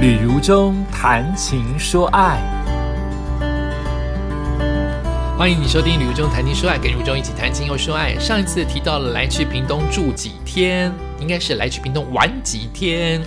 旅如中谈情说爱，欢迎你收听《旅如中谈情说爱》，跟如中一起谈情又说爱。上一次提到了来去屏东住几天，应该是来去屏东玩几天。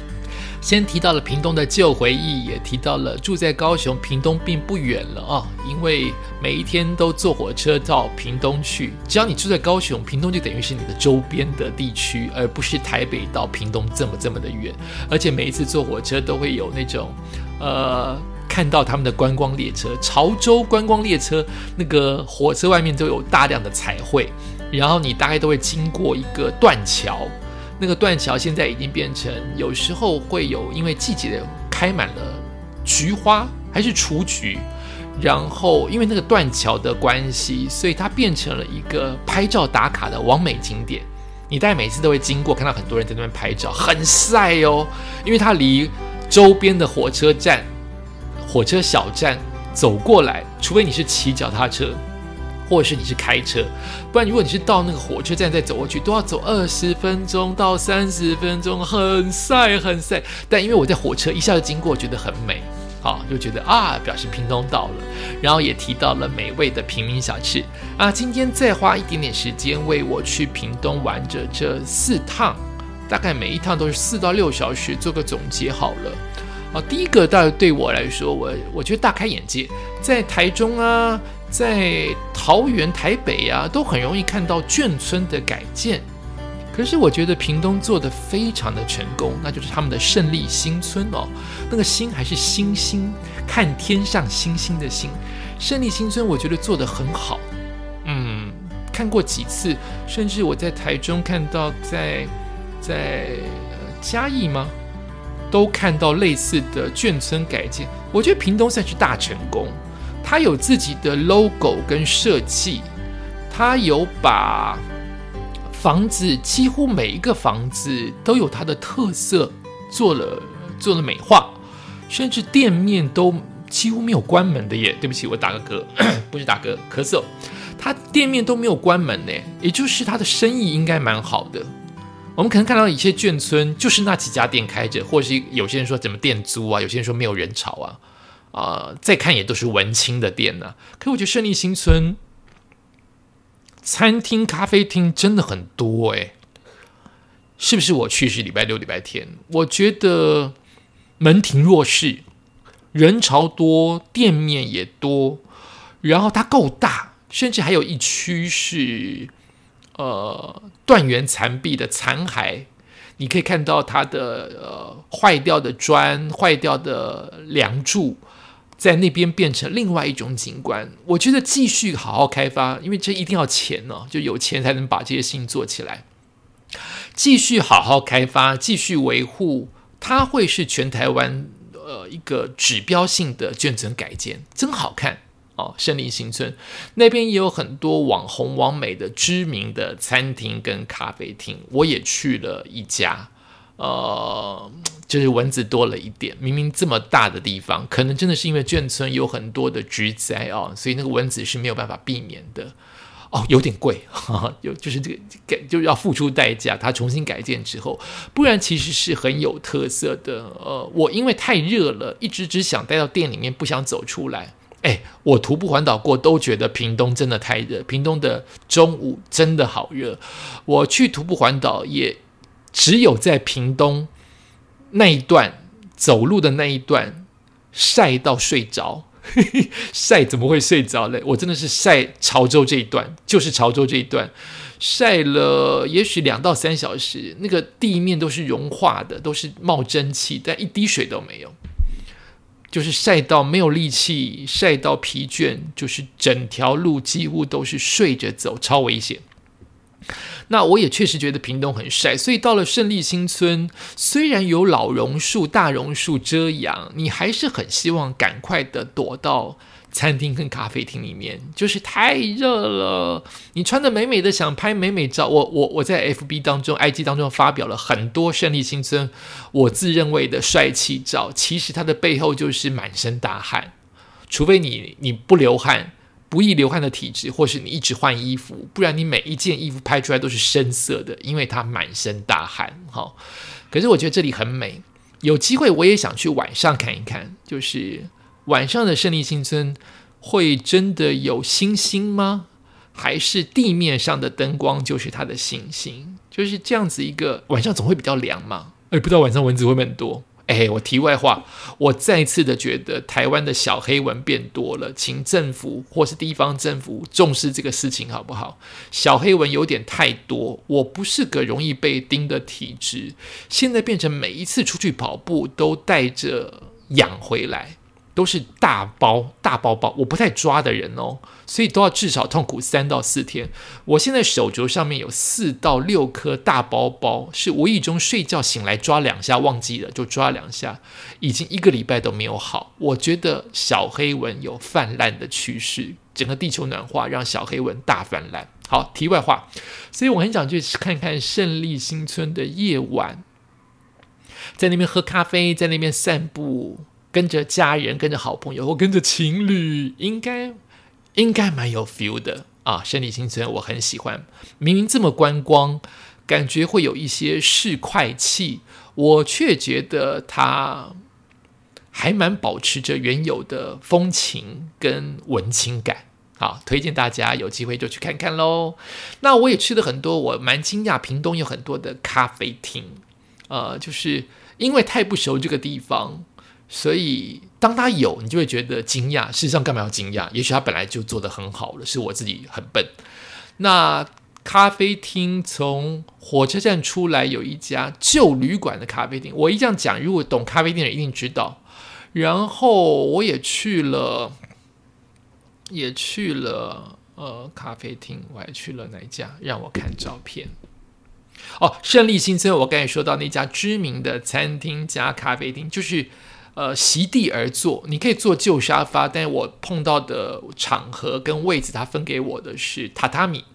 先提到了屏东的旧回忆，也提到了住在高雄，屏东并不远了啊，因为每一天都坐火车到屏东去。只要你住在高雄，屏东就等于是你的周边的地区，而不是台北到屏东这么这么的远。而且每一次坐火车都会有那种，呃，看到他们的观光列车，潮州观光列车，那个火车外面都有大量的彩绘，然后你大概都会经过一个断桥。那个断桥现在已经变成，有时候会有因为季节的开满了菊花还是雏菊，然后因为那个断桥的关系，所以它变成了一个拍照打卡的完美景点。你大概每次都会经过，看到很多人在那边拍照，很晒哦，因为它离周边的火车站、火车小站走过来，除非你是骑脚踏车。或者是你是开车，不然如果你是到那个火车站再走过去，都要走二十分钟到三十分钟，很晒很晒。但因为我在火车一下就经过，觉得很美，好就觉得啊，表示屏东到了。然后也提到了美味的平民小吃啊。今天再花一点点时间为我去屏东玩着这四趟，大概每一趟都是四到六小时，做个总结好了。啊，第一个，大概对我来说，我我觉得大开眼界，在台中啊。在桃园、台北啊，都很容易看到眷村的改建。可是我觉得屏东做的非常的成功，那就是他们的胜利新村哦。那个星还是星星，看天上星星的星。胜利新村我觉得做的很好。嗯，看过几次，甚至我在台中看到，在在嘉义吗？都看到类似的眷村改建。我觉得屏东算是大成功。它有自己的 logo 跟设计，它有把房子几乎每一个房子都有它的特色，做了做了美化，甚至店面都几乎没有关门的耶。对不起，我打个嗝，不是打嗝，咳嗽。它店面都没有关门呢，也就是它的生意应该蛮好的。我们可能看到一些眷村，就是那几家店开着，或是有些人说怎么店租啊，有些人说没有人潮啊。啊，再看也都是文青的店呢。可我觉得胜利新村餐厅、咖啡厅真的很多哎，是不是？我去是礼拜六、礼拜天，我觉得门庭若市，人潮多，店面也多，然后它够大，甚至还有一区是呃断垣残壁的残骸，你可以看到它的呃坏掉的砖、坏掉的梁柱。在那边变成另外一种景观，我觉得继续好好开发，因为这一定要钱呢，就有钱才能把这些事情做起来。继续好好开发，继续维护，它会是全台湾呃一个指标性的眷村改建，真好看哦！胜利新村那边也有很多网红、网美的知名的餐厅跟咖啡厅，我也去了一家，呃。就是蚊子多了一点，明明这么大的地方，可能真的是因为眷村有很多的植栽哦，所以那个蚊子是没有办法避免的。哦，有点贵，哈有就是这个改就要付出代价。它重新改建之后，不然其实是很有特色的。呃，我因为太热了，一直只想待到店里面，不想走出来。哎，我徒步环岛过，都觉得屏东真的太热。屏东的中午真的好热。我去徒步环岛，也只有在屏东。那一段走路的那一段晒到睡着，晒怎么会睡着嘞？我真的是晒潮州这一段，就是潮州这一段晒了也许两到三小时，那个地面都是融化的，都是冒蒸汽，但一滴水都没有，就是晒到没有力气，晒到疲倦，就是整条路几乎都是睡着走，超危险。那我也确实觉得屏东很晒，所以到了胜利新村，虽然有老榕树、大榕树遮阳，你还是很希望赶快的躲到餐厅跟咖啡厅里面，就是太热了。你穿的美美的，想拍美美照。我我我在 FB 当中、IG 当中发表了很多胜利新村我自认为的帅气照，其实它的背后就是满身大汗，除非你你不流汗。不易流汗的体质，或是你一直换衣服，不然你每一件衣服拍出来都是深色的，因为它满身大汗。哈，可是我觉得这里很美，有机会我也想去晚上看一看，就是晚上的胜利新村会真的有星星吗？还是地面上的灯光就是它的星星？就是这样子一个晚上总会比较凉嘛？哎，不知道晚上蚊子会不会很多？哎，我题外话，我再次的觉得台湾的小黑文变多了，请政府或是地方政府重视这个事情好不好？小黑文有点太多，我不是个容易被盯的体质，现在变成每一次出去跑步都带着痒回来。都是大包大包包，我不太抓的人哦，所以都要至少痛苦三到四天。我现在手肘上面有四到六颗大包包，是无意中睡觉醒来抓两下忘记了，就抓两下，已经一个礼拜都没有好。我觉得小黑蚊有泛滥的趋势，整个地球暖化让小黑纹大泛滥。好，题外话，所以我很想去看看胜利新村的夜晚，在那边喝咖啡，在那边散步。跟着家人，跟着好朋友，或跟着情侣，应该应该蛮有 feel 的啊！胜利新村我很喜欢，明明这么观光，感觉会有一些市侩气，我却觉得它还蛮保持着原有的风情跟文青感。好，推荐大家有机会就去看看喽。那我也去了很多，我蛮惊讶，屏东有很多的咖啡厅，呃，就是因为太不熟这个地方。所以，当他有，你就会觉得惊讶。事实上，干嘛要惊讶？也许他本来就做得很好了，是我自己很笨。那咖啡厅从火车站出来有一家旧旅馆的咖啡厅，我一这样讲，如果懂咖啡店的一定知道。然后我也去了，也去了呃咖啡厅，我还去了哪一家？让我看照片。哦，胜利新村，我刚才说到那家知名的餐厅加咖啡厅，就是。呃，席地而坐，你可以坐旧沙发，但我碰到的场合跟位置，他分给我的是榻榻米。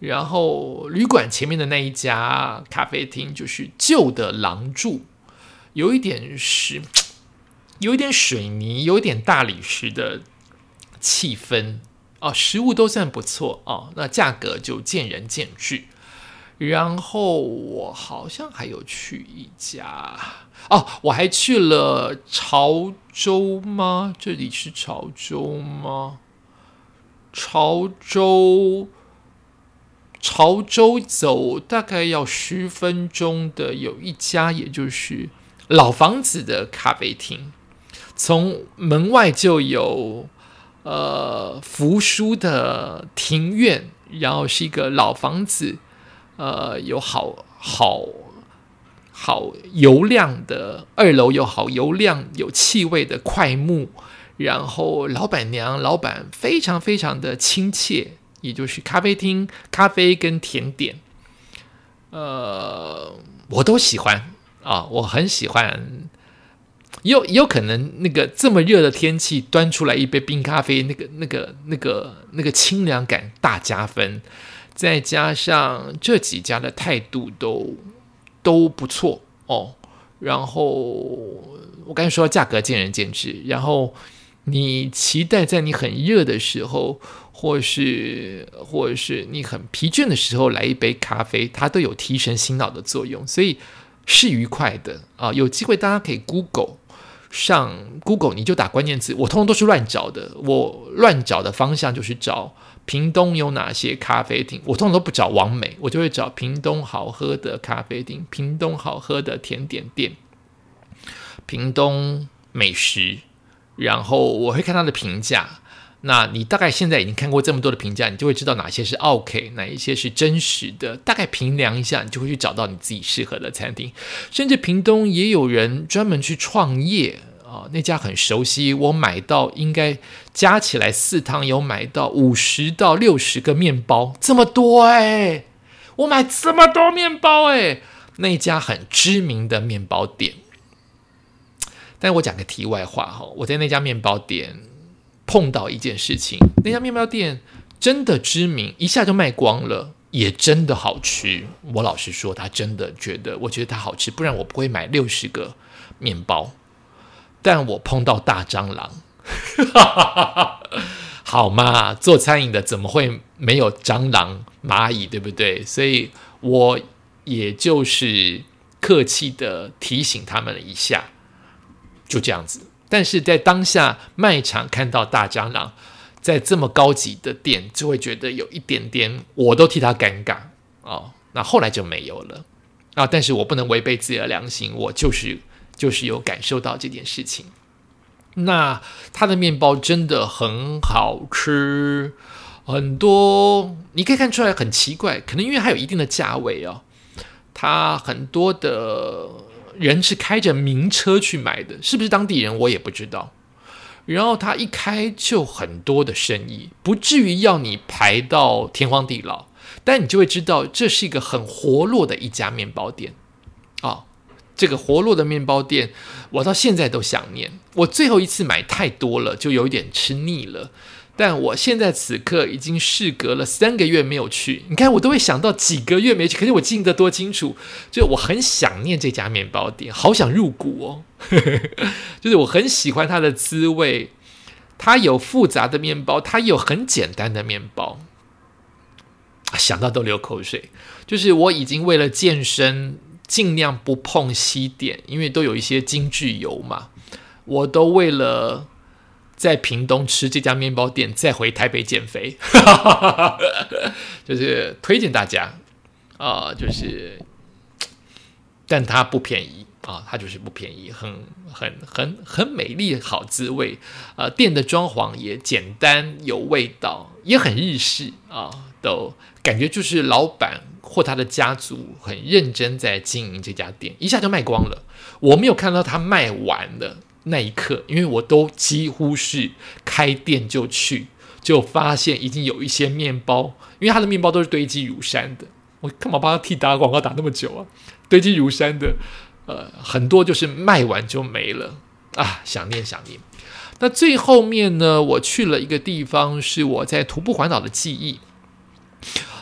然后旅馆前面的那一家咖啡厅就是旧的廊柱，有一点是，有一点水泥，有一点大理石的气氛哦，食物都算不错哦，那价格就见仁见智。然后我好像还有去一家哦，我还去了潮州吗？这里是潮州吗？潮州，潮州走大概要十分钟的，有一家，也就是老房子的咖啡厅，从门外就有呃扶疏的庭院，然后是一个老房子。呃，有好好好油亮的二楼，有好油亮有气味的快木，然后老板娘老板非常非常的亲切，也就是咖啡厅咖啡跟甜点，呃，我都喜欢啊，我很喜欢，有有可能那个这么热的天气，端出来一杯冰咖啡，那个那个那个那个清凉感大加分。再加上这几家的态度都都不错哦，然后我刚才说价格见仁见智，然后你期待在你很热的时候，或是或者是你很疲倦的时候来一杯咖啡，它都有提神醒脑的作用，所以是愉快的啊！有机会大家可以 Google 上 Google，你就打关键字，我通通都是乱找的，我乱找的方向就是找。屏东有哪些咖啡厅？我通常都不找王美，我就会找屏东好喝的咖啡厅、屏东好喝的甜点店、屏东美食，然后我会看他的评价。那你大概现在已经看过这么多的评价，你就会知道哪些是 OK，哪一些是真实的。大概评量一下，你就会去找到你自己适合的餐厅。甚至屏东也有人专门去创业。啊，那家很熟悉，我买到应该加起来四趟有买到五十到六十个面包，这么多哎！我买这么多面包哎，那家很知名的面包店。但我讲个题外话哈，我在那家面包店碰到一件事情，那家面包店真的知名，一下就卖光了，也真的好吃。我老实说，他真的觉得，我觉得它好吃，不然我不会买六十个面包。但我碰到大蟑螂，好嘛？做餐饮的怎么会没有蟑螂、蚂蚁，对不对？所以我也就是客气的提醒他们了一下，就这样子。但是在当下卖场看到大蟑螂在这么高级的店，就会觉得有一点点，我都替他尴尬哦。那后来就没有了啊。但是我不能违背自己的良心，我就是就是有感受到这件事情。那它的面包真的很好吃，很多你可以看出来很奇怪，可能因为它有一定的价位哦。它很多的人是开着名车去买的，是不是当地人我也不知道。然后他一开就很多的生意，不至于要你排到天荒地老，但你就会知道这是一个很活络的一家面包店啊。这个活络的面包店，我到现在都想念。我最后一次买太多了，就有一点吃腻了。但我现在此刻已经事隔了三个月没有去，你看我都会想到几个月没去，可是我记得多清楚，就我很想念这家面包店，好想入股哦。就是我很喜欢它的滋味，它有复杂的面包，它有很简单的面包，想到都流口水。就是我已经为了健身。尽量不碰西点，因为都有一些精致油嘛。我都为了在屏东吃这家面包店，再回台北减肥，就是推荐大家啊，就是，但它不便宜啊，它就是不便宜，很很很很美丽，好滋味。呃，店的装潢也简单有味道，也很日式啊，都感觉就是老板。或他的家族很认真在经营这家店，一下就卖光了。我没有看到他卖完的那一刻，因为我都几乎是开店就去，就发现已经有一些面包，因为他的面包都是堆积如山的。我干嘛帮他替打广告打那么久啊？堆积如山的，呃，很多就是卖完就没了啊！想念想念。那最后面呢？我去了一个地方，是我在徒步环岛的记忆。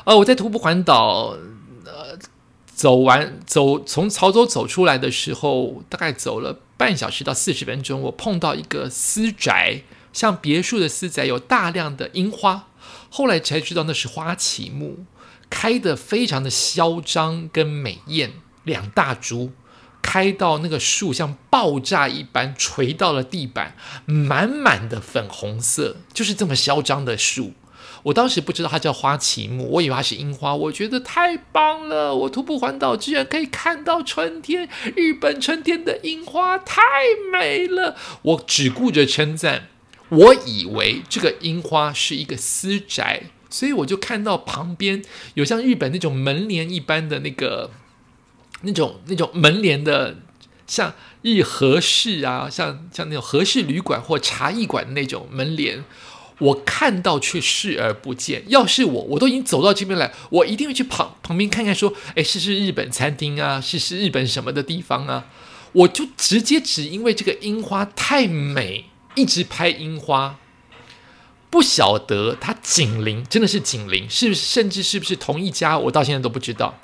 呃，我在徒步环岛，呃，走完走从潮州走出来的时候，大概走了半小时到四十分钟，我碰到一个私宅，像别墅的私宅，有大量的樱花。后来才知道那是花旗木，开的非常的嚣张跟美艳，两大株开到那个树像爆炸一般垂到了地板，满满的粉红色，就是这么嚣张的树。我当时不知道它叫花旗木，我以为它是樱花。我觉得太棒了，我徒步环岛居然可以看到春天，日本春天的樱花太美了。我只顾着称赞，我以为这个樱花是一个私宅，所以我就看到旁边有像日本那种门帘一般的那个那种那种门帘的，像日和式啊，像像那种和式旅馆或茶艺馆的那种门帘。我看到却视而不见。要是我，我都已经走到这边来，我一定会去旁旁边看看，说，哎，是是日本餐厅啊，是是日本什么的地方啊？我就直接只因为这个樱花太美，一直拍樱花。不晓得它紧邻，真的是紧邻，是不是？甚至是不是同一家？我到现在都不知道。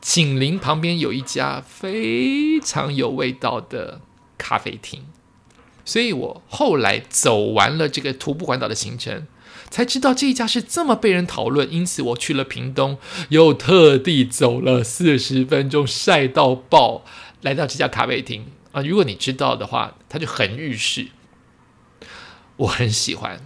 紧邻旁边有一家非常有味道的咖啡厅。所以我后来走完了这个徒步环岛的行程，才知道这一家是这么被人讨论。因此我去了屏东，又特地走了四十分钟，晒到爆，来到这家咖啡厅啊！如果你知道的话，它就很日式，我很喜欢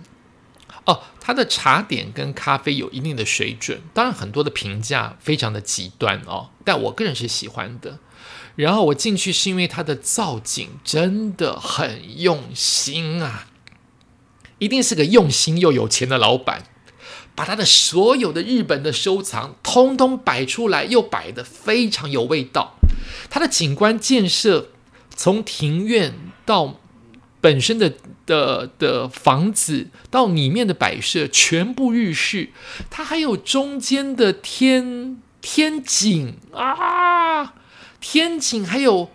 哦。它的茶点跟咖啡有一定的水准，当然很多的评价非常的极端哦，但我个人是喜欢的。然后我进去是因为它的造景真的很用心啊，一定是个用心又有钱的老板，把他的所有的日本的收藏通通摆出来，又摆的非常有味道。它的景观建设从庭院到本身的的的房子到里面的摆设全部日式，它还有中间的天天井啊。天井还有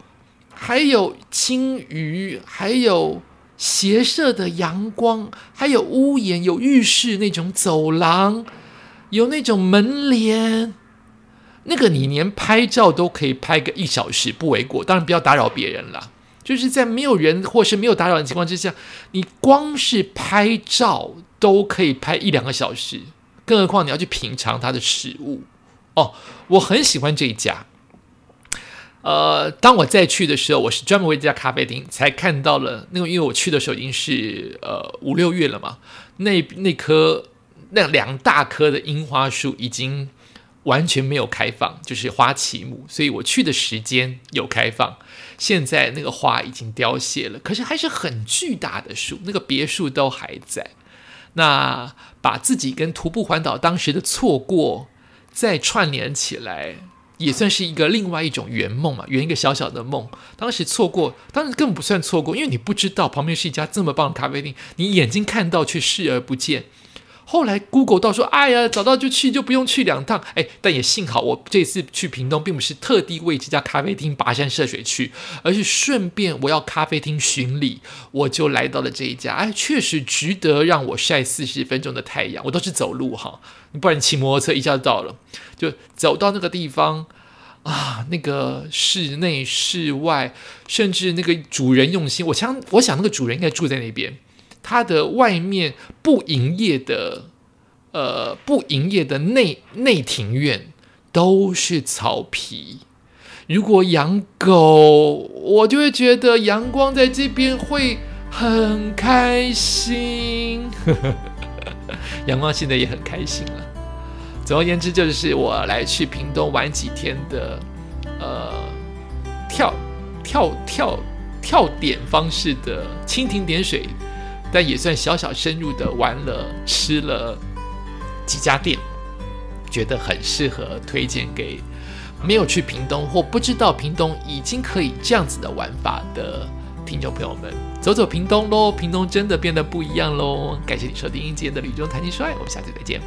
还有青鱼，还有斜射的阳光，还有屋檐，有浴室那种走廊，有那种门帘，那个你连拍照都可以拍个一小时不为过。当然不要打扰别人了，就是在没有人或是没有打扰的情况之下，你光是拍照都可以拍一两个小时，更何况你要去品尝它的食物哦。我很喜欢这一家。呃，当我再去的时候，我是专门为这家咖啡厅才看到了那个，因为我去的时候已经是呃五六月了嘛，那那棵那两大棵的樱花树已经完全没有开放，就是花期木，所以我去的时间有开放。现在那个花已经凋谢了，可是还是很巨大的树，那个别墅都还在。那把自己跟徒步环岛当时的错过再串联起来，也算是一个另外一种圆梦嘛，圆一个小小的梦。当时错过，当然更不算错过，因为你不知道旁边是一家这么棒的咖啡厅，你眼睛看到却视而不见。后来 Google 到说：“哎呀，找到就去，就不用去两趟。”哎，但也幸好我这次去屏东，并不是特地为这家咖啡厅跋山涉水去，而是顺便我要咖啡厅巡礼，我就来到了这一家。哎，确实值得让我晒四十分钟的太阳。我都是走路哈，你不然骑摩托车一下就到了。就走到那个地方啊，那个室内、室外，甚至那个主人用心，我想，我想那个主人应该住在那边。它的外面不营业的，呃，不营业的内内庭院都是草皮。如果养狗，我就会觉得阳光在这边会很开心。阳光现在也很开心了。总而言之，就是我来去屏东玩几天的，呃，跳跳跳跳点方式的蜻蜓点水。但也算小小深入的玩了，吃了几家店，觉得很适合推荐给没有去屏东或不知道屏东已经可以这样子的玩法的听众朋友们，走走屏东喽！屏东真的变得不一样喽！感谢你收听今天的旅中谈情说爱，我们下次再见。